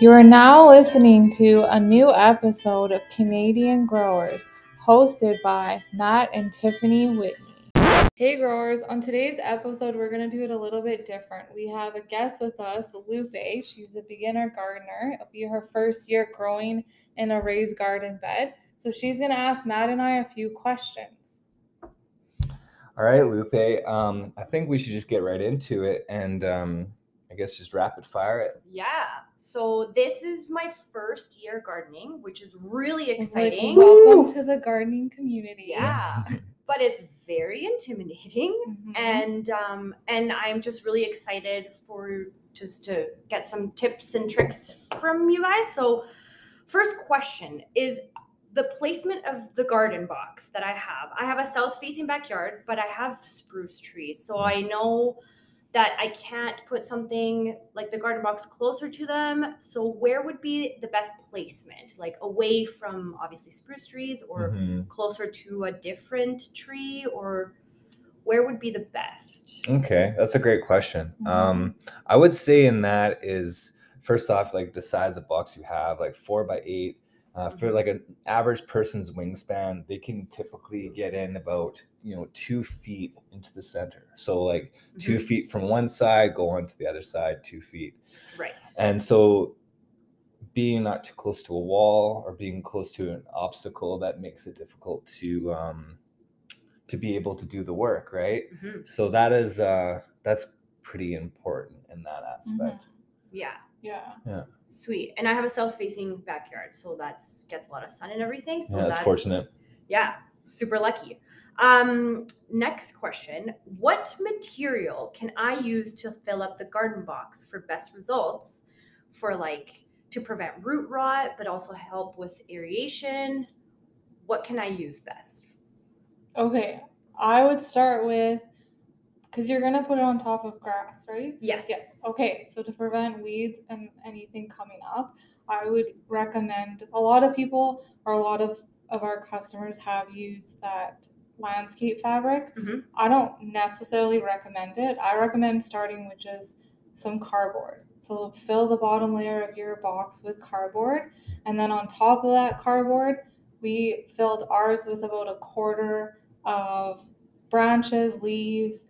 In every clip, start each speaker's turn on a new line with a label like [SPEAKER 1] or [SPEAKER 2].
[SPEAKER 1] You are now listening to a new episode of Canadian Growers, hosted by Matt and Tiffany Whitney. Hey growers, on today's episode, we're going to do it a little bit different. We have a guest with us, Lupe. She's a beginner gardener. It'll be her first year growing in a raised garden bed. So she's going to ask Matt and I a few questions.
[SPEAKER 2] All right, Lupe. Um, I think we should just get right into it and um, I guess just rapid fire it.
[SPEAKER 3] Yeah. So this is my first year gardening, which is really
[SPEAKER 1] It's like,
[SPEAKER 3] exciting.
[SPEAKER 1] welcome to the gardening community.
[SPEAKER 3] Yeah. but it's very intimidating
[SPEAKER 1] Mhm.
[SPEAKER 3] and um and I'm just really excited for just to get some tips and tricks from you guys. So first question is the placement of the garden box that I have. I have a south facing backyard, but I have spruce trees. So I know that I can't put something like the garden box closer to them. So where would be the best placement? Like away from obviously spruce trees or
[SPEAKER 2] Mhm.
[SPEAKER 3] closer to a different tree or where would be the best?
[SPEAKER 2] Okay, that's a great question.
[SPEAKER 1] Mhm.
[SPEAKER 2] Um, I would say in that is first off, like the size of box you have, like four by eight. Uh, for
[SPEAKER 3] Mhm.
[SPEAKER 2] like an average person's wingspan, they can typically get in about you know two feet into the center. So like two
[SPEAKER 3] Mhm.
[SPEAKER 2] feet from one side, go on to the other side, two feet.
[SPEAKER 3] Right.
[SPEAKER 2] And so being not too close to a wall or being close to an obstacle that makes it difficult to um to be able to do the work, right?
[SPEAKER 3] Mhm.
[SPEAKER 2] So that is uh that's pretty important in that aspect.
[SPEAKER 3] Yeah.
[SPEAKER 1] Yeah. Yeah.
[SPEAKER 3] Sweet. And I have a south facing backyard, so that's gets a lot of sun and everything. So
[SPEAKER 2] Yeah, that's fortunate.
[SPEAKER 3] Yeah, super lucky. Um, next question. What material can I use to fill up the garden box for best results for like to prevent root rot, but also help with aeration? What can I use best?
[SPEAKER 1] Okay. I would start with because you're going to put it on top of grass, right?
[SPEAKER 3] Yes.
[SPEAKER 1] Yes. Okay. So to prevent weeds and anything coming up, I would recommend a lot of people or a lot of, of our customers have used that landscape fabric.
[SPEAKER 3] Mhm.
[SPEAKER 1] I don't necessarily recommend it. I recommend starting with just some cardboard. So fill the bottom layer of your box with cardboard. And then on top of that cardboard, we filled ours with about a quarter of branches, leaves,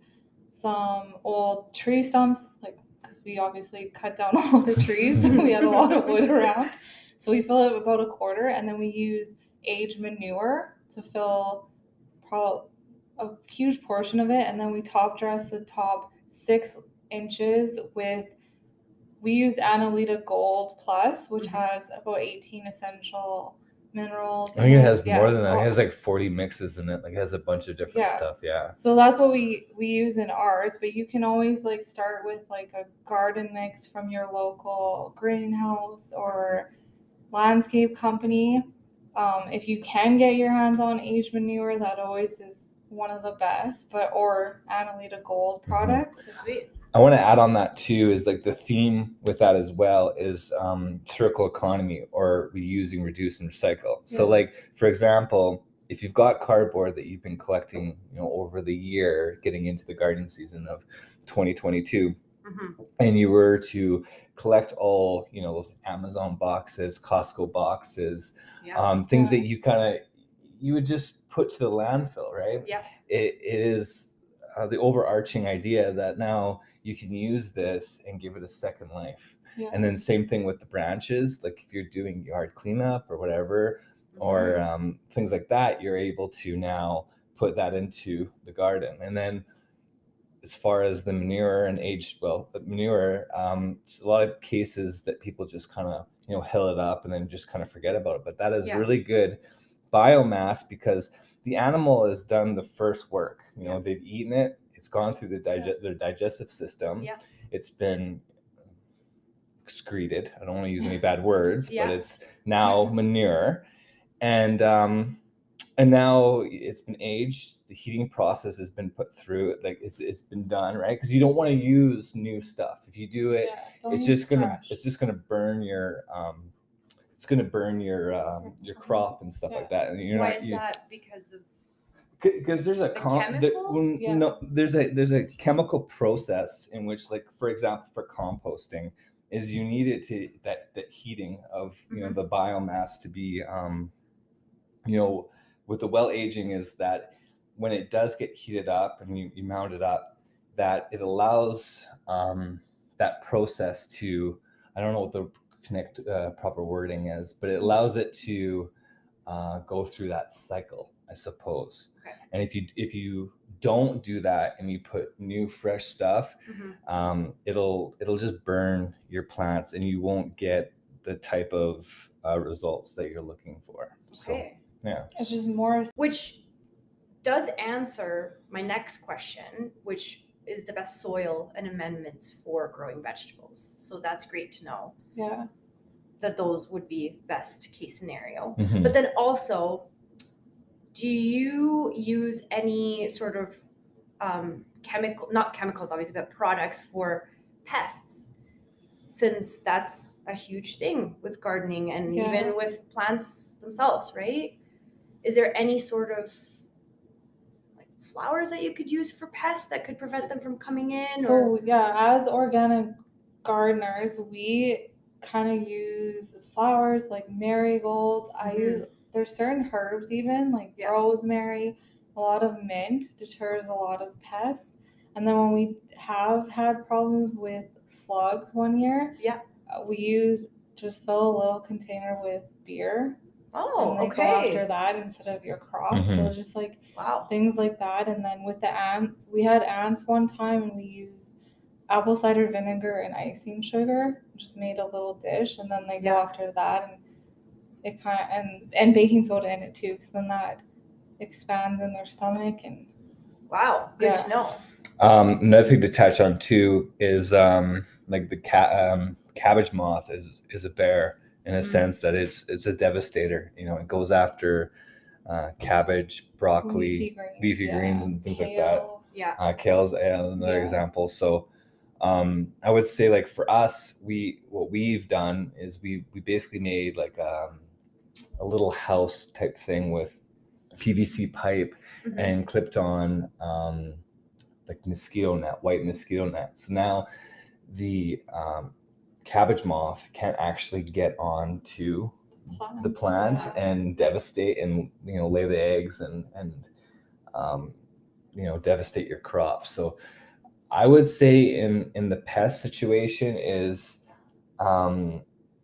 [SPEAKER 1] some old tree stumps, like because we obviously cut down all the trees. we have a lot of wood around. So we fill it about a quarter, and then we use aged manure to fill probably a huge portion of it, and then we top dress the top six inches with. We used Annalita Gold Plus, which
[SPEAKER 3] Mhm.
[SPEAKER 1] has about 18 essential minerals.
[SPEAKER 2] I think
[SPEAKER 1] in
[SPEAKER 2] it has
[SPEAKER 1] Yeah.
[SPEAKER 2] more than that. It has like 40 mixes in it. Like it has a bunch of different
[SPEAKER 1] Yeah.
[SPEAKER 2] stuff. Yeah.
[SPEAKER 1] so that's what we we use in ours, but you can always like start with like a garden mix from your local greenhouse or landscape company. Um, if you can get your hands on aged manure, that always is one of the best. But or Annalita Gold products.
[SPEAKER 3] Sweet.
[SPEAKER 2] I want to add on that too is like the theme with that as well is um, circle economy or reusing, reduce, and recycle. So,
[SPEAKER 1] Yeah.
[SPEAKER 2] like for example, if you've got cardboard that you've been collecting, you know, over the year, getting into the gardening season of 2022,
[SPEAKER 3] Mhm.
[SPEAKER 2] and you were to collect all, you know, those Amazon boxes, Costco boxes,
[SPEAKER 3] Yeah.
[SPEAKER 2] um, things
[SPEAKER 1] Yeah.
[SPEAKER 2] that you kind of you would just put to the landfill, right?
[SPEAKER 3] Yeah.
[SPEAKER 2] It, it is uh, the overarching idea that now you can use this and give it a second life.
[SPEAKER 1] Yeah.
[SPEAKER 2] And then same thing with the branches. Like if you're doing yard cleanup or whatever, or
[SPEAKER 3] Mhm.
[SPEAKER 2] um, things like that, you're able to now put that into the garden. And then as far as the manure and aged, well, the manure, um, it's a lot of cases that people just kind of, you know, hill it up and then just kind of forget about it. But that is
[SPEAKER 3] Yeah.
[SPEAKER 2] really good biomass because the animal has done the first work. You know,
[SPEAKER 3] Yeah.
[SPEAKER 2] they've eaten it, it's gone through the dig- their digestive system.
[SPEAKER 3] Yeah.
[SPEAKER 2] It's been excreted. I don't want to use any bad words,
[SPEAKER 3] Yeah.
[SPEAKER 2] but it's now manure. And um and now it's been aged the heating process has been put through like it's it's been done right because you don't want to use new stuff if you do it
[SPEAKER 1] Yeah,
[SPEAKER 2] it's just gonna
[SPEAKER 1] trash.
[SPEAKER 2] it's just gonna burn your um it's gonna burn your um your crop and stuff like that and you're
[SPEAKER 3] Why
[SPEAKER 2] not
[SPEAKER 3] is
[SPEAKER 2] you,
[SPEAKER 3] that? Because of
[SPEAKER 2] because there's a
[SPEAKER 3] The
[SPEAKER 2] com- there-
[SPEAKER 3] chemical?
[SPEAKER 2] well,
[SPEAKER 1] Yeah.
[SPEAKER 2] no there's a there's a chemical process in which like for example for composting is you need it to that that heating of you know
[SPEAKER 3] Mhm.
[SPEAKER 2] the biomass to be um, you know with the well aging is that when it does get heated up and you, you mount it up that it allows um, that process to i don't know what the connect uh, proper wording is but it allows it to uh, go through that cycle i suppose
[SPEAKER 3] Okay.
[SPEAKER 2] and if you if you don't do that and you put new fresh stuff
[SPEAKER 3] Mhm.
[SPEAKER 2] um, it'll it'll just burn your plants and you won't get the type of uh, results that you're looking for so
[SPEAKER 3] Okay.
[SPEAKER 2] yeah
[SPEAKER 1] It's just more
[SPEAKER 3] Which does answer my next question, which is the best soil and amendments for growing vegetables. So that's great to know
[SPEAKER 1] yeah.
[SPEAKER 3] that those would be best case scenario.
[SPEAKER 2] Mhm.
[SPEAKER 3] But then also, do you use any sort of um, chemical, not chemicals, obviously, but products for pests? Since that's a huge thing with gardening and
[SPEAKER 1] Yeah.
[SPEAKER 3] even with plants themselves, right? Is there any sort of like flowers that you could use for pests that could prevent them from coming in? or
[SPEAKER 1] So yeah, as organic gardeners, we kind of use flowers like marigolds. I
[SPEAKER 3] Mhm.
[SPEAKER 1] use there's certain herbs even like
[SPEAKER 3] Yeah.
[SPEAKER 1] rosemary, a lot of mint deters a lot of pests. And then when we have had problems with slugs one year,
[SPEAKER 3] Yeah.
[SPEAKER 1] uh, we use just fill a little container with beer
[SPEAKER 3] oh,
[SPEAKER 1] and they go after that instead of your crop. So
[SPEAKER 2] Mhm.
[SPEAKER 1] just like
[SPEAKER 3] wow,
[SPEAKER 1] things like that. And then with the ants, we had ants one time and we used apple cider vinegar and icing sugar. Just made a little dish and then they go after that and it kind of, and and baking soda in it too because then that expands in their stomach and
[SPEAKER 3] wow, good
[SPEAKER 1] Yeah.
[SPEAKER 3] to know.
[SPEAKER 2] Um, another thing to touch on too is um, like the cat um, cabbage moth is is a bear in a
[SPEAKER 3] Mhm.
[SPEAKER 2] sense that it's it's a devastator. You know, it goes after uh, cabbage, broccoli,
[SPEAKER 1] leafy greens,
[SPEAKER 2] leafy greens and things like that.
[SPEAKER 1] kale.
[SPEAKER 3] Yeah,
[SPEAKER 2] uh, kale's another
[SPEAKER 1] Yeah.
[SPEAKER 2] example. So um, I would say like for us, we what we've done is we we basically made like um, a little house type thing with PVC pipe
[SPEAKER 3] Mhm.
[SPEAKER 2] and clipped on um, like mosquito net, white mosquito net. So now the um, cabbage moth can't actually get onto the plant
[SPEAKER 1] yeah.
[SPEAKER 2] and devastate and you know lay the eggs and and um, you know devastate your crop. So I would say in in the pest situation is um,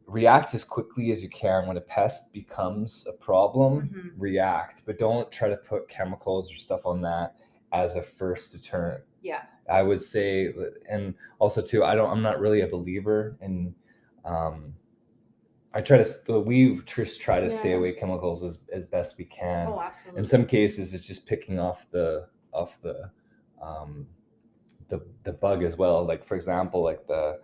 [SPEAKER 2] react as quickly as you can when a pest becomes a problem.
[SPEAKER 3] Mhm.
[SPEAKER 2] React, but don't try to put chemicals or stuff on that as a first deterrent.
[SPEAKER 3] Yeah.
[SPEAKER 2] I would say, and also too, I don't. I'm not really a believer in. Um, I try to. We just try to stay away chemicals as, as best we can.
[SPEAKER 3] Oh, absolutely.
[SPEAKER 2] In some cases, it's just picking off the off the um, the the bug as well. Like for example, like the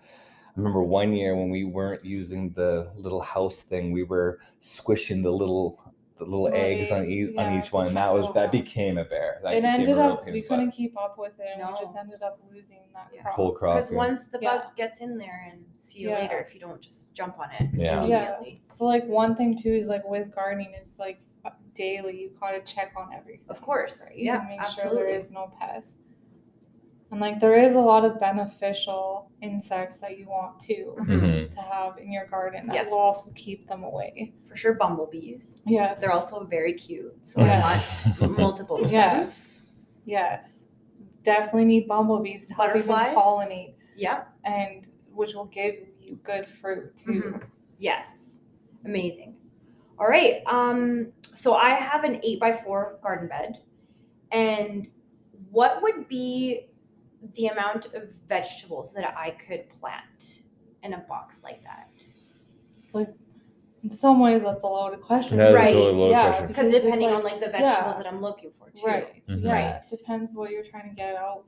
[SPEAKER 2] I remember one year when we weren't using the little house thing, we were squishing the little the little
[SPEAKER 1] Little
[SPEAKER 2] eggs on
[SPEAKER 1] eggs,
[SPEAKER 2] each on each one, and that
[SPEAKER 1] became
[SPEAKER 2] was
[SPEAKER 1] a
[SPEAKER 2] that became a bear. That
[SPEAKER 1] It ended up we
[SPEAKER 2] in the butt.
[SPEAKER 1] couldn't keep up with it and we just ended up losing that
[SPEAKER 3] Yeah.
[SPEAKER 1] crop.
[SPEAKER 2] whole crop.
[SPEAKER 3] Because
[SPEAKER 2] yeah.
[SPEAKER 3] once the bug
[SPEAKER 1] Yeah.
[SPEAKER 3] gets in there and see you
[SPEAKER 1] Yeah.
[SPEAKER 3] later if you don't just jump on it
[SPEAKER 2] Yeah.
[SPEAKER 1] Yeah. So like one thing too is like with gardening is like daily you gotta check on everything.
[SPEAKER 3] Of course.
[SPEAKER 1] right?
[SPEAKER 3] Yeah,
[SPEAKER 1] And make
[SPEAKER 3] absolutely.
[SPEAKER 1] sure there is no pests. And like there is a lot of beneficial insects that you want to
[SPEAKER 3] Mhm.
[SPEAKER 2] Mhm.
[SPEAKER 1] to have in your garden that
[SPEAKER 3] Yes.
[SPEAKER 1] will also keep them away.
[SPEAKER 3] For sure, bumblebees.
[SPEAKER 1] Yes.
[SPEAKER 3] They're also very cute. So
[SPEAKER 1] Yes.
[SPEAKER 3] I want multiple. of them.
[SPEAKER 1] Yes. Yes. Definitely need bumblebees to help even
[SPEAKER 3] Butterflies?
[SPEAKER 1] pollinate
[SPEAKER 3] Yeah.
[SPEAKER 1] and which will give you good fruit too.
[SPEAKER 3] Mhm. Yes. Amazing. All right. Um, so I have an eight by four garden bed. And what would be the amount of vegetables that I could plant in a box like that?
[SPEAKER 1] It's like in some ways that's a loaded question.
[SPEAKER 2] That is
[SPEAKER 3] Right.
[SPEAKER 2] totally loaded
[SPEAKER 1] yeah,
[SPEAKER 2] question.
[SPEAKER 3] Because depending
[SPEAKER 1] like-
[SPEAKER 3] on like the vegetables
[SPEAKER 1] yeah.
[SPEAKER 3] that I'm looking for too.
[SPEAKER 1] Right.
[SPEAKER 2] Mhm.
[SPEAKER 1] Yeah.
[SPEAKER 3] Right.
[SPEAKER 1] Depends what you're trying to get out.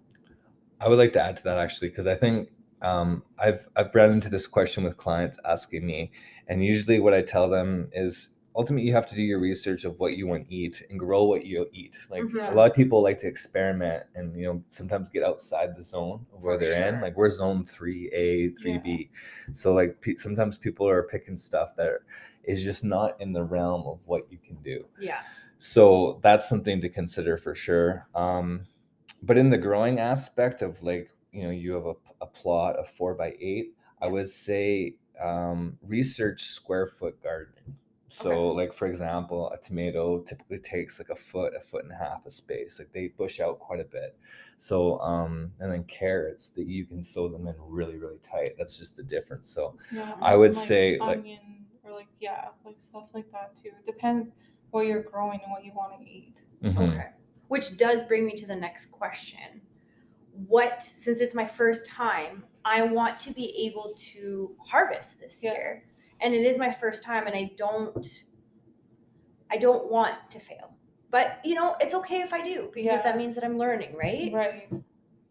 [SPEAKER 2] I would like to add to that actually because I think um, I've I've run into this question with clients asking me, and usually what I tell them is ultimately you have to do your research of what you want to eat and grow what you eat. Like
[SPEAKER 3] Mhm.
[SPEAKER 2] a lot of people like to experiment and you know sometimes get outside the zone of where
[SPEAKER 3] For
[SPEAKER 2] they're in. Like we're zone three A, three B, so like pe- sometimes people are picking stuff that is just not in the realm of what you can do
[SPEAKER 3] Yeah.
[SPEAKER 2] so that's something to consider for sure um but in the growing aspect of like you know you have a, a plot of four by eight I would say um, research square foot gardening. So,
[SPEAKER 3] Okay.
[SPEAKER 2] like for example, a tomato typically takes like a foot, a foot and a half of space. Like they bush out quite a bit. So, um, and then carrots that you can sow them in really, really tight. That's just the difference. So,
[SPEAKER 1] Yeah,
[SPEAKER 2] I would
[SPEAKER 1] like
[SPEAKER 2] say, like-
[SPEAKER 1] onion or like yeah, like stuff like that too. Depends what you're growing and what you want to eat.
[SPEAKER 2] mhm.
[SPEAKER 3] Okay. Which does bring me to the next question. What, since it's my first time, I want to be able to harvest this
[SPEAKER 1] Yeah.
[SPEAKER 3] year. And it is my first time and I don't I don't want to fail. But you know, it's okay if I do because
[SPEAKER 1] Yeah.
[SPEAKER 3] that means that I'm learning, right?
[SPEAKER 1] Right.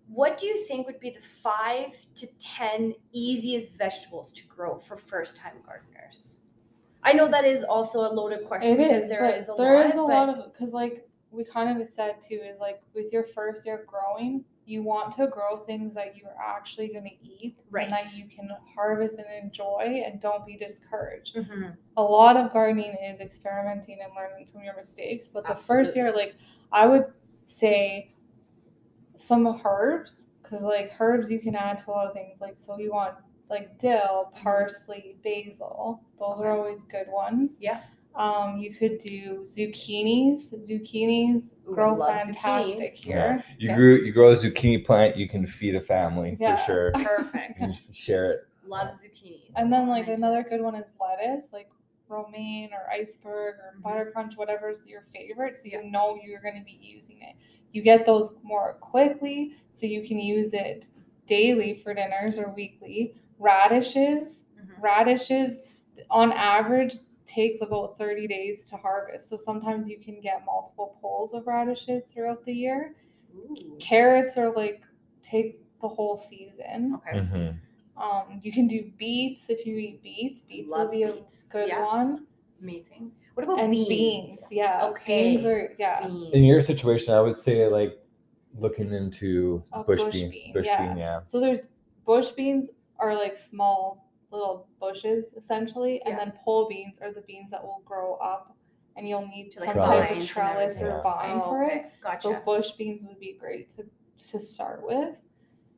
[SPEAKER 3] What do you think would be the five to ten easiest vegetables to grow for first time gardeners? I know that is also a loaded question
[SPEAKER 1] It
[SPEAKER 3] because
[SPEAKER 1] is.
[SPEAKER 3] there is a
[SPEAKER 1] there
[SPEAKER 3] lot.
[SPEAKER 1] is a
[SPEAKER 3] but-
[SPEAKER 1] lot of because like we kind of said too is like with your first year growing, you want to grow things that you're actually going to eat
[SPEAKER 3] Right.
[SPEAKER 1] and that you can harvest and enjoy and don't be discouraged.
[SPEAKER 3] Mhm.
[SPEAKER 1] a lot of gardening is experimenting and learning from your mistakes. But the first year, like I would say some herbs, because like herbs you can add to a lot of things. Like so you want like dill, parsley, basil. Those are always good ones.
[SPEAKER 3] Yeah.
[SPEAKER 1] Um, you could do zucchinis. Zucchinis
[SPEAKER 3] Ooh,
[SPEAKER 1] grow fantastic
[SPEAKER 3] zucchinis.
[SPEAKER 1] here.
[SPEAKER 2] You
[SPEAKER 3] Yeah.
[SPEAKER 2] grew, you grow a zucchini plant, you can feed a family
[SPEAKER 1] Yeah.
[SPEAKER 2] for sure.
[SPEAKER 3] Perfect.
[SPEAKER 2] You share it.
[SPEAKER 3] Love zucchinis.
[SPEAKER 1] And then like
[SPEAKER 3] Mine
[SPEAKER 1] another good one is lettuce, like romaine or iceberg or
[SPEAKER 3] Mhm.
[SPEAKER 1] butter crunch, whatever's your favorite, so you know you're going to be using it. You get those more quickly, so you can use it daily for dinners or weekly. Radishes,
[SPEAKER 3] Mhm.
[SPEAKER 1] radishes on average take about 30 days to harvest. So sometimes you can get multiple poles of radishes throughout the year.
[SPEAKER 3] Ooh.
[SPEAKER 1] Carrots are like take the whole season.
[SPEAKER 3] Okay.
[SPEAKER 2] Mhm.
[SPEAKER 1] Um, you can do beets if you eat beets. Beets
[SPEAKER 3] Love
[SPEAKER 1] will be
[SPEAKER 3] beets.
[SPEAKER 1] a good
[SPEAKER 3] Yeah.
[SPEAKER 1] one.
[SPEAKER 3] Amazing. What about
[SPEAKER 1] And
[SPEAKER 3] beans?
[SPEAKER 1] beans. yeah.
[SPEAKER 3] Okay.
[SPEAKER 1] Beans are yeah.
[SPEAKER 3] Beans.
[SPEAKER 2] In your situation, I would say like looking into
[SPEAKER 1] A
[SPEAKER 2] bush,
[SPEAKER 1] bush
[SPEAKER 2] bean.
[SPEAKER 1] bean,
[SPEAKER 2] Bush
[SPEAKER 1] yeah.
[SPEAKER 2] bean, yeah.
[SPEAKER 1] So there's bush beans are like small little bushes essentially, and
[SPEAKER 3] Yeah.
[SPEAKER 1] then pole beans are the beans that will grow up, and you'll need
[SPEAKER 3] To,
[SPEAKER 1] some
[SPEAKER 3] like,
[SPEAKER 1] type
[SPEAKER 2] vines
[SPEAKER 1] of
[SPEAKER 2] and
[SPEAKER 1] trellis
[SPEAKER 2] everything.
[SPEAKER 1] or
[SPEAKER 2] Yeah.
[SPEAKER 1] vine
[SPEAKER 3] Oh,
[SPEAKER 1] for
[SPEAKER 3] okay.
[SPEAKER 1] it.
[SPEAKER 3] Gotcha.
[SPEAKER 1] So bush beans would be great to to start with,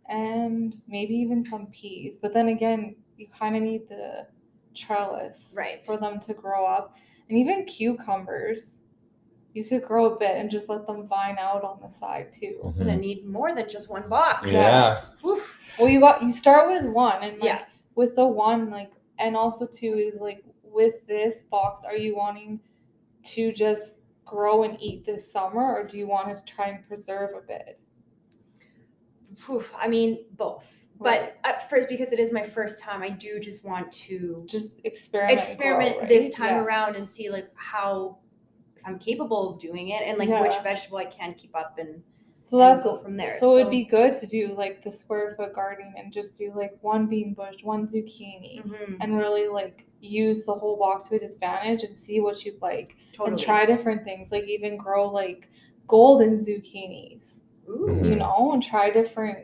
[SPEAKER 1] and maybe even some peas. But then again, you kind of need the trellis
[SPEAKER 3] right.
[SPEAKER 1] for them to grow up, and even cucumbers. You could grow a bit and just let them vine out on the side too.
[SPEAKER 3] I'm gonna mm-hmm. need more than just one box.
[SPEAKER 2] Yeah.
[SPEAKER 3] Oof.
[SPEAKER 1] Well, you got you start with one, and like
[SPEAKER 3] Yeah.
[SPEAKER 1] With the one, like, and also too is like with this box, are you wanting to just grow and eat this summer, or do you want to try and preserve a bit?
[SPEAKER 3] Oof. I mean, both.
[SPEAKER 1] Right.
[SPEAKER 3] But at first, because it is my first time, I do just want to
[SPEAKER 1] Just experiment.
[SPEAKER 3] experiment
[SPEAKER 1] grow,
[SPEAKER 3] this time
[SPEAKER 1] Yeah.
[SPEAKER 3] around and see like how if I'm capable of doing it and like which vegetable I can keep up and,
[SPEAKER 1] So that's
[SPEAKER 3] go from there.
[SPEAKER 1] So, it'd be good to do like the square foot gardening and just do like one bean bush, one zucchini,
[SPEAKER 3] Mhm.
[SPEAKER 1] and really like use the whole box to its advantage and see what you like
[SPEAKER 3] totally
[SPEAKER 1] and try different things. Like even grow like golden zucchinis.
[SPEAKER 3] Ooh.
[SPEAKER 1] You know, and try different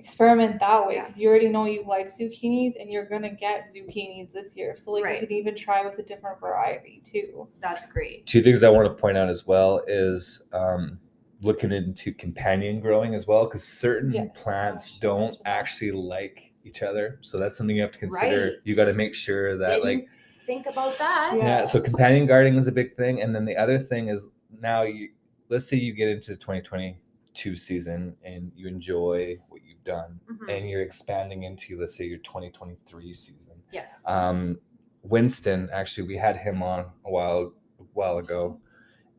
[SPEAKER 1] experiment that way
[SPEAKER 3] Yeah.
[SPEAKER 1] because you already know you like zucchinis and you're gonna get zucchinis this year. So like
[SPEAKER 3] Right.
[SPEAKER 1] you can even try with a different variety too.
[SPEAKER 3] That's great.
[SPEAKER 2] Two things I want to point out as well is um, looking into companion growing as well, because certain
[SPEAKER 1] Yes.
[SPEAKER 2] plants don't actually like each other. So that's something you have to consider.
[SPEAKER 3] Right.
[SPEAKER 2] You got to make sure that
[SPEAKER 3] Didn't
[SPEAKER 2] like
[SPEAKER 3] think about that.
[SPEAKER 1] Yeah.
[SPEAKER 2] so companion gardening is a big thing and then the other thing is now you let's say you get into the 2022 season and you enjoy what you've done
[SPEAKER 3] Mhm.
[SPEAKER 2] and you're expanding into let's say your 2023 season
[SPEAKER 3] Yes.
[SPEAKER 2] um winston actually we had him on a while a while ago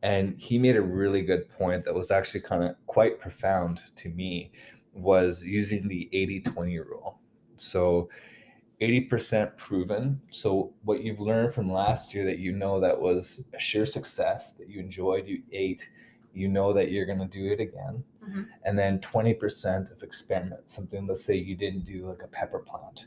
[SPEAKER 2] and he made a really good point that was actually kind of quite profound to me was using the 80-20 rule. So 80% proven. So what you've learned from last year that you know that was a sheer success that you enjoyed you ate you know that you're going to do it again.
[SPEAKER 3] Mhm.
[SPEAKER 2] and then 20% of experiment something let's say you didn't do like a pepper plant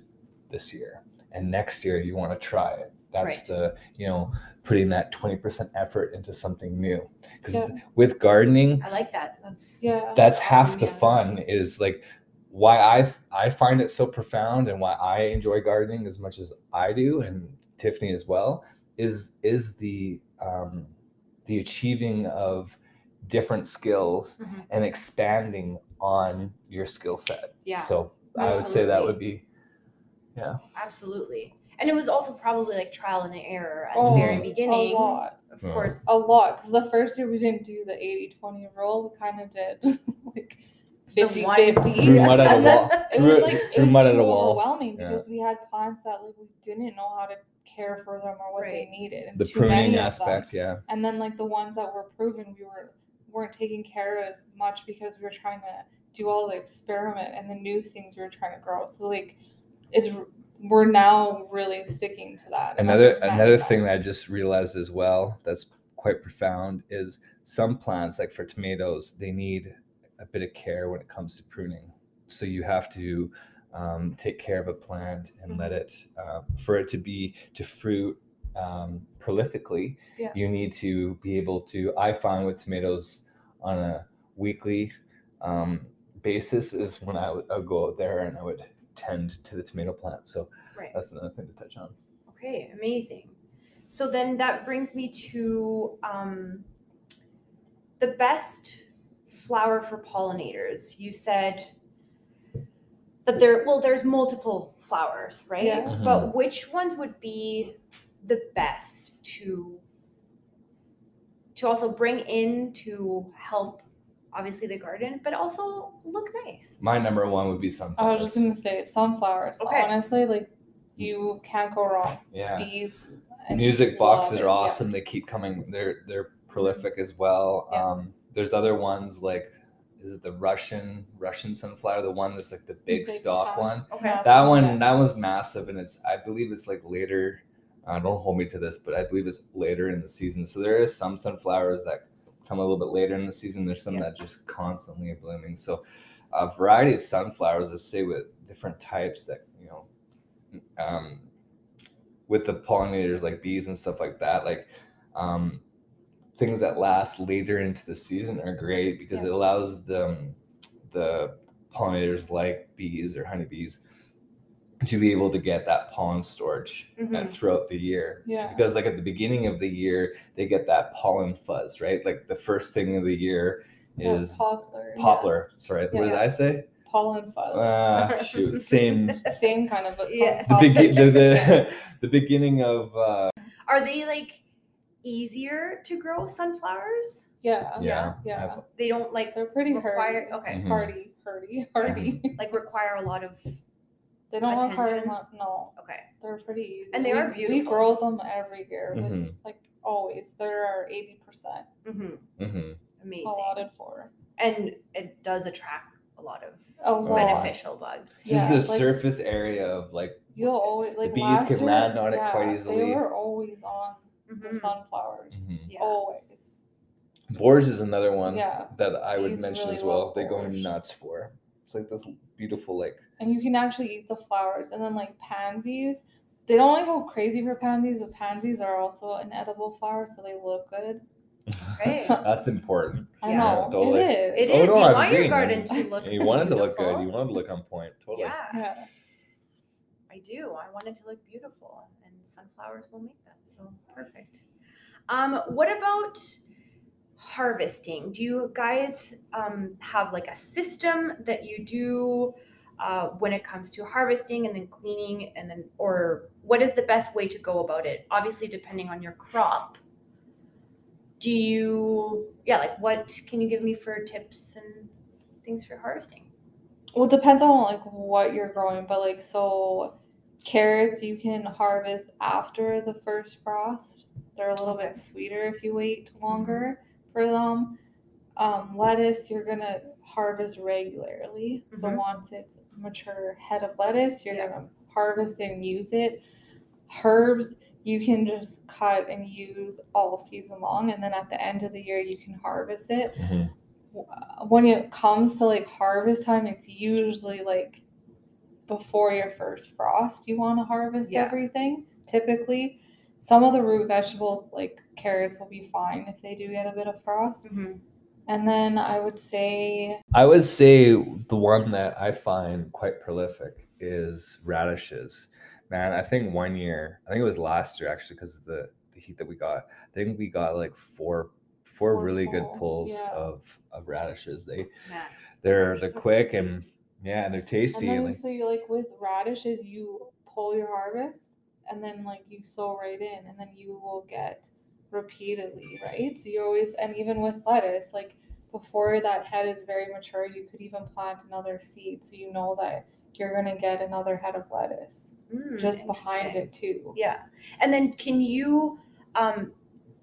[SPEAKER 2] this year and next year you want to try it that's
[SPEAKER 3] Right.
[SPEAKER 2] the you know putting that 20% effort into something new because
[SPEAKER 1] Yeah.
[SPEAKER 2] with gardening
[SPEAKER 3] I like that. That's
[SPEAKER 1] Yeah.
[SPEAKER 2] that's
[SPEAKER 3] That's
[SPEAKER 2] half
[SPEAKER 3] awesome,
[SPEAKER 2] the
[SPEAKER 3] yeah.
[SPEAKER 2] fun is like why i i find it so profound and why i enjoy gardening as much as i do and tiffany as well is is the um the achieving of different skills
[SPEAKER 3] Mhm.
[SPEAKER 2] and expanding on your skill set
[SPEAKER 3] yeah.
[SPEAKER 2] so i would say that would be Yeah.
[SPEAKER 3] Absolutely. And it was also probably like trial and error at
[SPEAKER 1] Oh,
[SPEAKER 3] the very
[SPEAKER 1] A
[SPEAKER 3] beginning.
[SPEAKER 1] lot.
[SPEAKER 3] Of
[SPEAKER 2] Yeah.
[SPEAKER 3] course.
[SPEAKER 1] A lot. Because the first year we didn't do the 80 20 rule. We kind of did like 50 50.
[SPEAKER 2] Threw mud at a
[SPEAKER 1] And then
[SPEAKER 2] wall.
[SPEAKER 1] It was like it was
[SPEAKER 2] mud at a wall.
[SPEAKER 1] overwhelming
[SPEAKER 2] Yeah.
[SPEAKER 1] because we had plants that like we didn't know how to care for them or what they needed. And
[SPEAKER 2] The
[SPEAKER 1] too
[SPEAKER 2] pruning
[SPEAKER 1] of
[SPEAKER 2] aspect, yeah.
[SPEAKER 1] and then like the ones that were proven we were weren't taking care of as much because we were trying to do all the experiment and the new things we were trying to grow so like it's we're now really sticking to that
[SPEAKER 2] Another another thing that I just realized as well that's quite profound is some plants, like for tomatoes, they need a bit of care when it comes to pruning. So you have to um, take care of a plant and let it uh, for it to be to fruit um, prolifically.
[SPEAKER 1] Yeah.
[SPEAKER 2] You need to be able to. I find with tomatoes on a weekly um, basis is when I would I would go out there and I would tend to the tomato plant. So
[SPEAKER 3] Right.
[SPEAKER 2] that's another thing to touch on.
[SPEAKER 3] Okay, amazing. So then that brings me to um, the best flower for pollinators. You said that there, well, there's multiple flowers, right?
[SPEAKER 1] Yeah.
[SPEAKER 2] Mhm.
[SPEAKER 3] But which ones would be the best to to also bring in to help, obviously the garden, but also look nice.
[SPEAKER 2] My number one would be sunflowers.
[SPEAKER 1] i was just gonna say sunflowers
[SPEAKER 3] Okay.
[SPEAKER 1] honestly like you can't go wrong
[SPEAKER 2] yeah.
[SPEAKER 1] bees
[SPEAKER 2] Music boxes
[SPEAKER 1] it,
[SPEAKER 2] are
[SPEAKER 1] yeah.
[SPEAKER 2] awesome. They keep coming. They're they're prolific as well.
[SPEAKER 3] Yeah.
[SPEAKER 2] Um, there's other ones like is it the Russian Russian sunflower? The one that's like the big
[SPEAKER 1] Big
[SPEAKER 2] stalk
[SPEAKER 1] half.
[SPEAKER 2] one.
[SPEAKER 3] Okay.
[SPEAKER 1] Yeah.
[SPEAKER 2] That one
[SPEAKER 1] Yeah.
[SPEAKER 2] that one's massive and it's I believe it's like later. Uh, don't hold me to this, but I believe it's later in the season. So there is some sunflowers that come a little bit later in the season. There's some
[SPEAKER 3] Yeah.
[SPEAKER 2] that just constantly are blooming. So a variety of sunflowers, let's say with different types that you know, um, with the pollinators like bees and stuff like that, like um, things that last later into the season are great because
[SPEAKER 3] Yeah.
[SPEAKER 2] it allows them the pollinators like bees or honeybees to be able to get that pollen storage uh,
[SPEAKER 3] Mhm.
[SPEAKER 2] throughout the year
[SPEAKER 1] yeah
[SPEAKER 2] because like at the beginning of the year they get that pollen fuzz right like the first thing of the year
[SPEAKER 1] Yeah,
[SPEAKER 2] is
[SPEAKER 1] poplar yeah.
[SPEAKER 2] poplar sorry what did i say
[SPEAKER 1] pollen fuzz
[SPEAKER 2] ah shoot same
[SPEAKER 1] same kind of but
[SPEAKER 3] Yeah.
[SPEAKER 2] the,
[SPEAKER 1] poplar.
[SPEAKER 2] the, the, the beginning of uh
[SPEAKER 3] Are they like easier to grow sunflowers?
[SPEAKER 1] yeah
[SPEAKER 2] yeah
[SPEAKER 1] yeah.
[SPEAKER 2] I've-
[SPEAKER 3] They don't like
[SPEAKER 1] they're pretty
[SPEAKER 3] require
[SPEAKER 1] hardy
[SPEAKER 3] okay.
[SPEAKER 2] Mhm.
[SPEAKER 1] hardy hardy hardy
[SPEAKER 3] Like require a lot of
[SPEAKER 1] they don't require
[SPEAKER 3] Attention.
[SPEAKER 1] much no
[SPEAKER 3] okay.
[SPEAKER 1] they're pretty easy
[SPEAKER 3] And they
[SPEAKER 1] we,
[SPEAKER 3] are beautiful.
[SPEAKER 1] we grow them every year with,
[SPEAKER 2] Mhm.
[SPEAKER 1] like always they're our 80%
[SPEAKER 3] Mm-hmm.
[SPEAKER 2] mhm.
[SPEAKER 3] Amazing.
[SPEAKER 1] allotted for
[SPEAKER 3] And it does attract a lot of
[SPEAKER 1] a lot
[SPEAKER 3] beneficial bugs.
[SPEAKER 2] just
[SPEAKER 1] Yeah,
[SPEAKER 2] the
[SPEAKER 1] like-
[SPEAKER 2] surface area of like
[SPEAKER 1] you'll always like
[SPEAKER 2] bees can
[SPEAKER 1] year,
[SPEAKER 2] land on it quite easily.
[SPEAKER 1] they
[SPEAKER 2] easily.
[SPEAKER 1] were always on the
[SPEAKER 3] Mhm.
[SPEAKER 1] sunflowers
[SPEAKER 2] mhm.
[SPEAKER 3] Yeah.
[SPEAKER 1] always
[SPEAKER 2] borage is another one
[SPEAKER 1] yeah
[SPEAKER 2] that i would
[SPEAKER 1] Bees
[SPEAKER 2] mention
[SPEAKER 1] really
[SPEAKER 2] as well they go nuts for it's like this beautiful like
[SPEAKER 1] and you can actually eat the flowers and then like pansies they don't like go crazy for pansies but pansies are also an edible flower so they look good
[SPEAKER 3] Right.
[SPEAKER 2] that's important
[SPEAKER 1] i
[SPEAKER 3] Yeah,
[SPEAKER 1] know
[SPEAKER 2] totally.
[SPEAKER 1] it
[SPEAKER 3] It
[SPEAKER 1] is
[SPEAKER 2] Oh,
[SPEAKER 3] is.
[SPEAKER 2] no,
[SPEAKER 3] you
[SPEAKER 2] I
[SPEAKER 3] want your garden to look
[SPEAKER 2] you want it to look good you want it to look on point totally
[SPEAKER 3] Yeah,
[SPEAKER 1] yeah
[SPEAKER 3] I do. I want it to look beautiful, and sunflowers will make that. So perfect. Um, what about harvesting? Do you guys um, have like a system that you do uh, when it comes to harvesting and then cleaning, and then, or what is the best way to go about it? Obviously, depending on your crop. Do you, yeah, like what can you give me for tips and things for harvesting?
[SPEAKER 1] well it depends on like what you're growing but like so carrots you can harvest after the first frost they're a little bit sweeter if you wait longer for them um, lettuce you're gonna harvest regularly so
[SPEAKER 3] Mhm.
[SPEAKER 1] once it's mature head of lettuce you're
[SPEAKER 3] Yeah.
[SPEAKER 1] gonna harvest and use it herbs you can just cut and use all season long and then at the end of the year you can harvest it
[SPEAKER 2] Mhm.
[SPEAKER 1] uh, when it comes to like harvest time, it's usually like before your first frost. You want to harvest
[SPEAKER 3] Yeah.
[SPEAKER 1] everything. Typically, some of the root vegetables like carrots will be fine if they do get a bit of frost.
[SPEAKER 3] Mm-hmm.
[SPEAKER 1] And then I would say,
[SPEAKER 2] I would say the one that I find quite prolific is radishes. Man, I think one year, I think it was last year actually, because of the, the heat that we got. I think we got like four four
[SPEAKER 1] Four
[SPEAKER 2] really good
[SPEAKER 1] pulls,
[SPEAKER 2] pulls
[SPEAKER 1] yeah.
[SPEAKER 2] of of radishes. They
[SPEAKER 3] Yeah.
[SPEAKER 2] they're
[SPEAKER 3] They're
[SPEAKER 2] they're
[SPEAKER 3] so
[SPEAKER 2] quick and yeah, and they're
[SPEAKER 1] and
[SPEAKER 2] tasty.
[SPEAKER 1] then
[SPEAKER 2] And like,
[SPEAKER 1] so you like with radishes, you pull your harvest and then like you sow right in and then you will get repeatedly, right? So you always and even with lettuce, like before that head is very mature, you could even plant another seed so you know that you're gonna get another head of lettuce
[SPEAKER 3] Mm,
[SPEAKER 1] just behind it too.
[SPEAKER 3] Yeah. And then can you um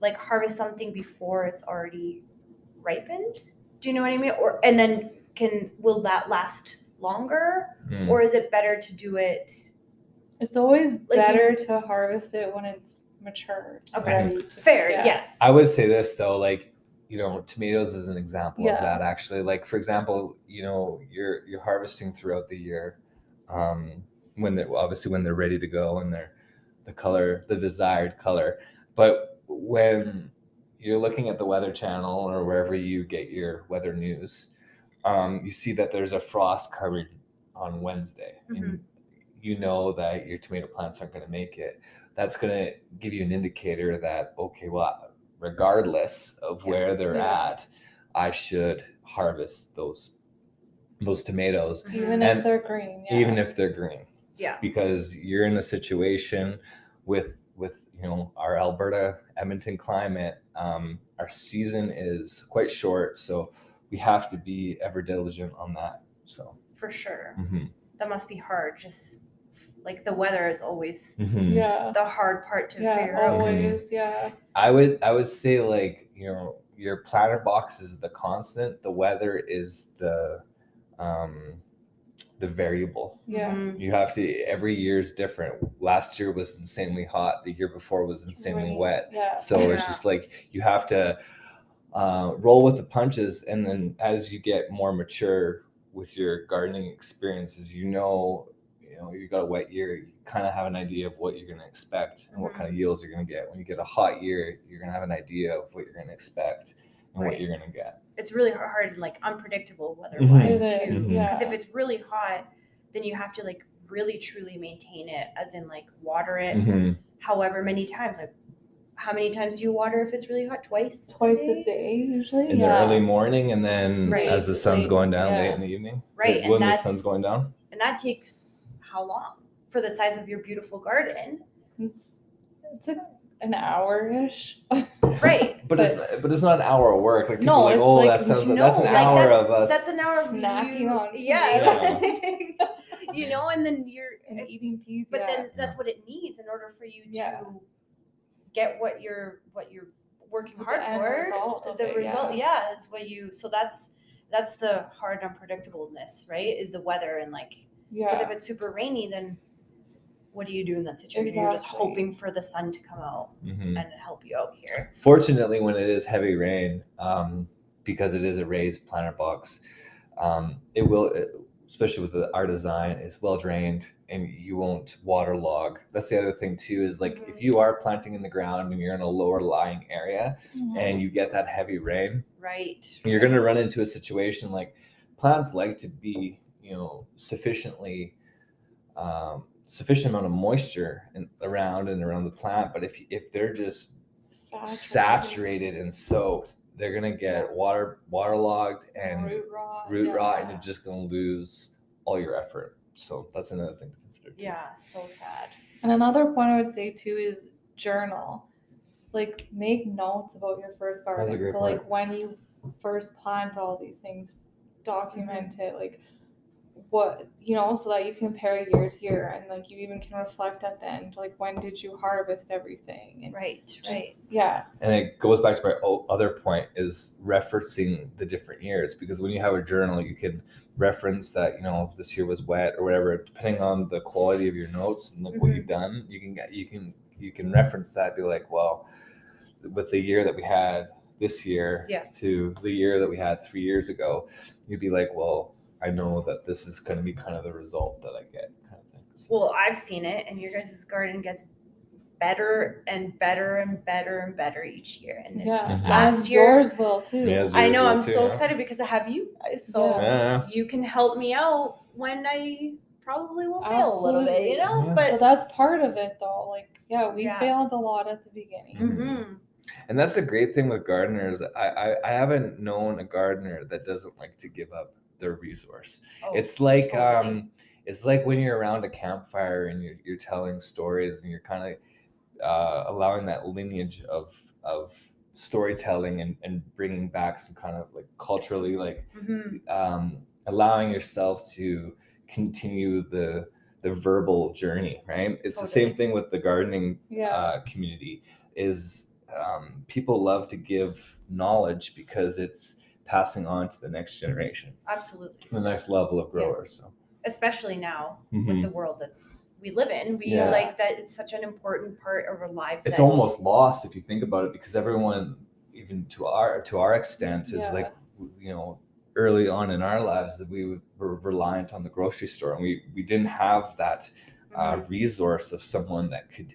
[SPEAKER 3] like harvest something before it's already ripened? Do you know what I mean? Or and then can will that last longer
[SPEAKER 2] Mm.
[SPEAKER 3] or is it better to do it
[SPEAKER 1] It's always
[SPEAKER 3] do
[SPEAKER 1] better to harvest it when it's mature.
[SPEAKER 3] Okay.
[SPEAKER 1] ready to-
[SPEAKER 3] fair?
[SPEAKER 1] yeah.
[SPEAKER 3] Yes.
[SPEAKER 2] I would say this though, like you know, tomatoes is an example
[SPEAKER 1] Yeah.
[SPEAKER 2] of that. Actually, like for example, you know, you're you're harvesting throughout the year, um, when they're obviously when they're ready to go and they're the color, the desired color. But when you're looking at the Weather Channel or wherever you get your weather news, um, you see that there's a frost covered on Wednesday, and you know that your tomato plants aren't going to make it. That's going to give you an indicator that okay, well, regardless of
[SPEAKER 3] Yeah.
[SPEAKER 2] where they're
[SPEAKER 1] Yeah.
[SPEAKER 2] at, I should harvest those those tomatoes
[SPEAKER 3] Mhm.
[SPEAKER 1] Even
[SPEAKER 2] And
[SPEAKER 1] if they're green. Yeah.
[SPEAKER 2] even if they're green.
[SPEAKER 3] Yeah.
[SPEAKER 2] Because you're in a situation with with you know our Alberta Edmonton climate, um, our season is quite short, so we have to be ever diligent on that. So.
[SPEAKER 3] for sure.
[SPEAKER 2] mhm,
[SPEAKER 3] That must be hard. Just like the weather is always
[SPEAKER 2] mhm.
[SPEAKER 1] yeah.
[SPEAKER 3] the hard part to
[SPEAKER 1] Yeah,
[SPEAKER 3] figure out.
[SPEAKER 1] always, yeah.
[SPEAKER 2] I would I would say like you know your planter box is the constant. The weather is the um, the variable.
[SPEAKER 1] Yeah.
[SPEAKER 3] Mhm.
[SPEAKER 2] You have to every year is different. Last year was insanely hot. The year before was insanely
[SPEAKER 1] Rain,
[SPEAKER 2] wet.
[SPEAKER 1] Yeah.
[SPEAKER 2] So it's just like you have to uh, roll with the punches, and then as you get more mature with your gardening experiences, you know, you know, you got a wet year, you kind of have an idea of what you're going to expect and what
[SPEAKER 3] Mhm.
[SPEAKER 2] kind of yields you're going to get. When you get a hot year, you're going to have an idea of what you're going to expect and
[SPEAKER 3] Right.
[SPEAKER 2] what you're going to get.
[SPEAKER 3] It's really hard and like unpredictable
[SPEAKER 2] Mhm.
[SPEAKER 3] weather-wise
[SPEAKER 1] It
[SPEAKER 3] too.
[SPEAKER 1] is,
[SPEAKER 2] Mhm.
[SPEAKER 1] yeah.
[SPEAKER 3] Because if it's really hot, then you have to like really truly maintain it, as in like water it
[SPEAKER 2] Mhm.
[SPEAKER 3] however many times. Like, how many times do you water if it's really hot? Twice.
[SPEAKER 1] Twice a day usually.
[SPEAKER 2] In
[SPEAKER 1] yeah.
[SPEAKER 2] the early morning, and then
[SPEAKER 3] Right.
[SPEAKER 2] as the sun's
[SPEAKER 1] Late,
[SPEAKER 2] going down,
[SPEAKER 1] yeah.
[SPEAKER 2] late in the evening,
[SPEAKER 3] Right,
[SPEAKER 2] Like,
[SPEAKER 3] and
[SPEAKER 2] when the sun's going down.
[SPEAKER 3] And that takes how long for the size of your beautiful garden?
[SPEAKER 1] It's, it's like an hour ish.
[SPEAKER 3] Right.
[SPEAKER 2] But, it's but it's not an hour of work. Like people
[SPEAKER 1] No,
[SPEAKER 2] are like,
[SPEAKER 1] it's
[SPEAKER 2] oh,
[SPEAKER 1] like,
[SPEAKER 2] that sounds
[SPEAKER 3] no,
[SPEAKER 2] that's an
[SPEAKER 3] like,
[SPEAKER 2] hour
[SPEAKER 3] that's-
[SPEAKER 2] of us.
[SPEAKER 3] That's an hour of
[SPEAKER 1] Snacking
[SPEAKER 3] you,
[SPEAKER 1] on
[SPEAKER 3] yeah. you know, and then you're
[SPEAKER 1] and eating peas.
[SPEAKER 3] but
[SPEAKER 1] yeah.
[SPEAKER 3] then that's what it needs in order for you to
[SPEAKER 1] Yeah.
[SPEAKER 3] get what you're what you're working
[SPEAKER 1] The
[SPEAKER 3] hard
[SPEAKER 1] end
[SPEAKER 3] for
[SPEAKER 1] result of
[SPEAKER 3] the
[SPEAKER 1] it,
[SPEAKER 3] result yeah. is what you so that's that's the hard unpredictableness right is the weather and like because
[SPEAKER 1] yeah.
[SPEAKER 3] if it's super rainy then what do you do in that situation you're just hoping for the sun to come out
[SPEAKER 2] Mhm.
[SPEAKER 3] and help you out here
[SPEAKER 2] Fortunately, when it is heavy rain, um, because it is a raised planter box, um, it will, especially with the, our design, it's well drained and you won't waterlog. That's the other thing too. Is like if
[SPEAKER 3] Mhm.
[SPEAKER 2] you are planting in the ground and you're in a lower lying area
[SPEAKER 1] Mhm.
[SPEAKER 2] and you get that heavy rain,
[SPEAKER 3] right
[SPEAKER 2] you're going to run into a situation like plants like to be you know sufficiently um, sufficient amount of moisture in, around and around the plant but if if they're just saturated and soaked they're going to get water waterlogged and root,
[SPEAKER 1] root rot.
[SPEAKER 2] rot and you're just going to lose all your effort so that's another thing to consider too.
[SPEAKER 3] yeah so sad
[SPEAKER 1] And another point I would say too is journal. Like make notes about your first garden.
[SPEAKER 2] That's a great
[SPEAKER 1] so
[SPEAKER 2] point.
[SPEAKER 1] like when you first plant all these things, document
[SPEAKER 3] Mm-hmm.
[SPEAKER 1] it. Like what you know, so that you compare year to year and like you even can reflect at the end. Like when did you harvest everything? And
[SPEAKER 3] right
[SPEAKER 1] just-
[SPEAKER 3] right
[SPEAKER 1] Yeah.
[SPEAKER 2] and it goes back to my other point is referencing the different years because when you have a journal you can reference that you know this year was wet or whatever depending on the quality of your notes and like what
[SPEAKER 3] Mhm.
[SPEAKER 2] you've done you can get you can you can reference that be like well with the year that we had this year
[SPEAKER 3] Yeah.
[SPEAKER 2] to the year that we had three years ago you'd be like well i know that this is going to be kind of the result that i get kind of thing So-
[SPEAKER 3] well i've seen it and your guys' garden gets better and better and better and better each year and it's
[SPEAKER 1] Yeah.
[SPEAKER 2] Mhm.
[SPEAKER 3] last year
[SPEAKER 1] yours will too.
[SPEAKER 2] Yeah, as
[SPEAKER 3] I know. I'm
[SPEAKER 2] too,
[SPEAKER 3] so
[SPEAKER 2] yeah.
[SPEAKER 3] excited because I have you guys. So
[SPEAKER 1] Yeah.
[SPEAKER 2] yeah
[SPEAKER 3] you can help me out when I probably will fail a little bit, you know?
[SPEAKER 2] Yeah.
[SPEAKER 1] So
[SPEAKER 3] But
[SPEAKER 1] that's part of it though. Like, yeah, we
[SPEAKER 3] Yeah.
[SPEAKER 1] failed a lot at the beginning.
[SPEAKER 3] Mhm.
[SPEAKER 2] And that's the great thing with gardeners. I, I, I haven't known a gardener that doesn't like to give up their resource.
[SPEAKER 3] Oh,
[SPEAKER 2] it's like
[SPEAKER 3] totally.
[SPEAKER 2] um it's like when you're around a campfire and you're, you're telling stories and you're kind of uh, allowing that lineage of of storytelling and, and bringing back some kind of like culturally like
[SPEAKER 3] Mhm.
[SPEAKER 2] um, allowing yourself to continue the the verbal journey right it's the same thing with the gardening
[SPEAKER 1] Yeah.
[SPEAKER 2] uh, community is um, people love to give knowledge because it's passing on to the next generation
[SPEAKER 3] Absolutely.
[SPEAKER 2] the next level of growers so
[SPEAKER 3] Especially now
[SPEAKER 2] Mhm.
[SPEAKER 3] with the world that's we live in. We
[SPEAKER 2] Yeah.
[SPEAKER 3] like that it's such an important part of our lives.
[SPEAKER 2] it's almost lost if you think about it because everyone even to our to our extent is
[SPEAKER 1] Yeah.
[SPEAKER 2] like you know early on in our lives that we were reliant on the grocery store and we we didn't have that uh,
[SPEAKER 3] Mhm.
[SPEAKER 2] resource of someone that could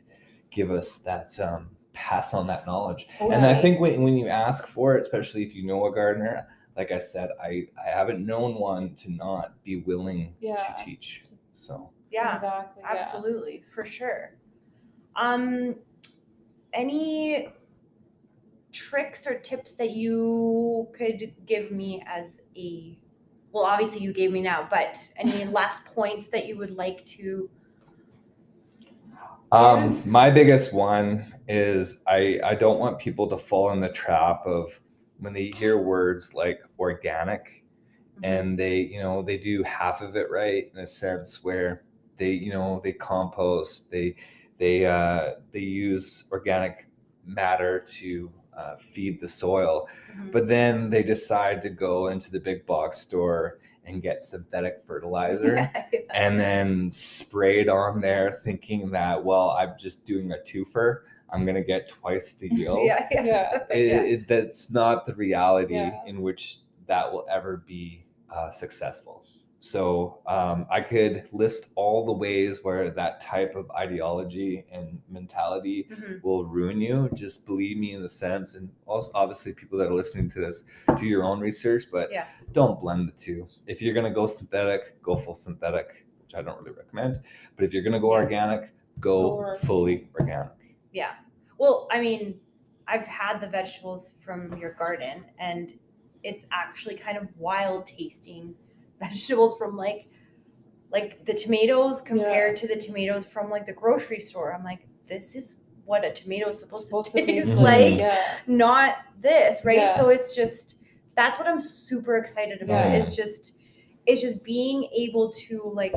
[SPEAKER 2] give us that um, pass on that knowledge and i think when, when you ask for it especially if you know a gardener like i said i i haven't known one to not be willing
[SPEAKER 1] Yeah.
[SPEAKER 2] to teach so
[SPEAKER 3] yeah.
[SPEAKER 1] Exactly. yeah.
[SPEAKER 3] Absolutely, for sure. Um, any tricks or tips that you could give me as a well, obviously you gave me now, but any last points that you would like to?
[SPEAKER 2] Um, my biggest one is I I don't want people to fall in the trap of when they hear words like organic and they you know they do half of it right in a sense where they you know they compost they they uh, they use organic matter to uh, feed the soil.
[SPEAKER 3] Mhm.
[SPEAKER 2] but then they decide to go into the big box store and get synthetic fertilizer and then spray it on there thinking that well i'm just doing a twofer i'm going to get twice the yield
[SPEAKER 3] yeah, yeah,
[SPEAKER 1] Yeah.
[SPEAKER 2] It-
[SPEAKER 3] yeah.
[SPEAKER 2] it- that's not the reality
[SPEAKER 1] Yeah.
[SPEAKER 2] in which that will ever be uh, successful so um, i could list all the ways where that type of ideology and mentality
[SPEAKER 3] Mhm.
[SPEAKER 2] will ruin you just believe me in the sense and also obviously people that are listening to this do your own research but
[SPEAKER 3] Yeah.
[SPEAKER 2] don't blend the two if you're going to go synthetic go full synthetic which i don't really recommend but if you're going to go organic go
[SPEAKER 1] Go organic.
[SPEAKER 2] fully organic
[SPEAKER 3] Yeah. Well, I mean, I've had the vegetables from your garden and it's actually kind of wild tasting vegetables from like like the tomatoes compared to the tomatoes from like the grocery store. I'm like, this is what a tomato is supposed,
[SPEAKER 1] Supposed
[SPEAKER 3] to taste like,
[SPEAKER 1] Yeah.
[SPEAKER 3] not this, right?
[SPEAKER 1] Yeah.
[SPEAKER 3] So it's just that's what I'm super excited about.
[SPEAKER 2] Yeah.
[SPEAKER 3] Is just it's just being able to like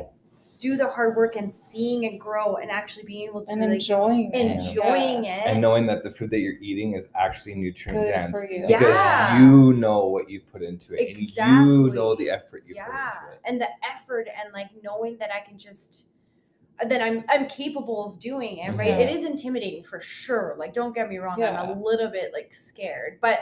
[SPEAKER 3] do the hard work and seeing it grow and actually being able to
[SPEAKER 1] And
[SPEAKER 3] like
[SPEAKER 1] enjoying it.
[SPEAKER 3] enjoying it.
[SPEAKER 2] and knowing that the food that you're eating is actually nutrient
[SPEAKER 1] Good
[SPEAKER 2] dense
[SPEAKER 1] for you.
[SPEAKER 2] because
[SPEAKER 3] Yeah.
[SPEAKER 2] you know what you put into it and you know the effort you
[SPEAKER 3] yeah
[SPEAKER 2] put into it
[SPEAKER 3] and the effort and like knowing that i can just uh, that i'm i'm capable of doing it right it mm-hmm. is intimidating for sure like don't get me wrong i'm a little bit like scared but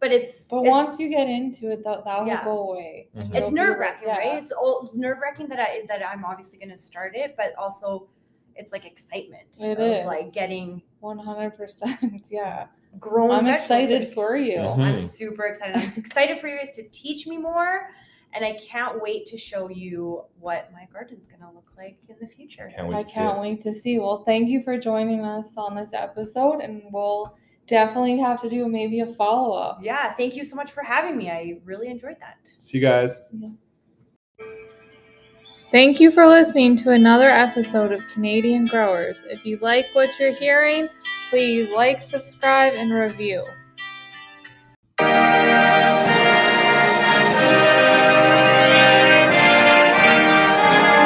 [SPEAKER 3] but it's
[SPEAKER 1] But
[SPEAKER 3] it's,
[SPEAKER 1] once you get into it, that, that will
[SPEAKER 3] Yeah.
[SPEAKER 1] go away.
[SPEAKER 2] Mhm.
[SPEAKER 3] it's
[SPEAKER 1] You'll like,
[SPEAKER 3] nerve wracking
[SPEAKER 1] yeah.
[SPEAKER 3] right it's all nerve wracking that i that i'm obviously going to start it but also it's like excitement
[SPEAKER 1] It
[SPEAKER 3] of
[SPEAKER 1] is.
[SPEAKER 3] like getting
[SPEAKER 1] One hundred percent. Yeah.
[SPEAKER 3] grown
[SPEAKER 1] I'm
[SPEAKER 3] vegetables.
[SPEAKER 1] excited
[SPEAKER 3] Like,
[SPEAKER 1] for you.
[SPEAKER 2] Mhm.
[SPEAKER 3] I'm super excited. I'm excited for you guys to teach me more. And I can't wait to show you what my garden's gonna look like in the future.
[SPEAKER 2] can't wait
[SPEAKER 1] I can't wait to see. Well, thank you for joining us on this episode, and we'll definitely have to do maybe a follow up.
[SPEAKER 3] Yeah, thank you so much for having me. I really enjoyed that.
[SPEAKER 2] see you guys
[SPEAKER 1] Thank you for listening to another episode of Canadian Growers. If you like what you're hearing, please like, subscribe, and review.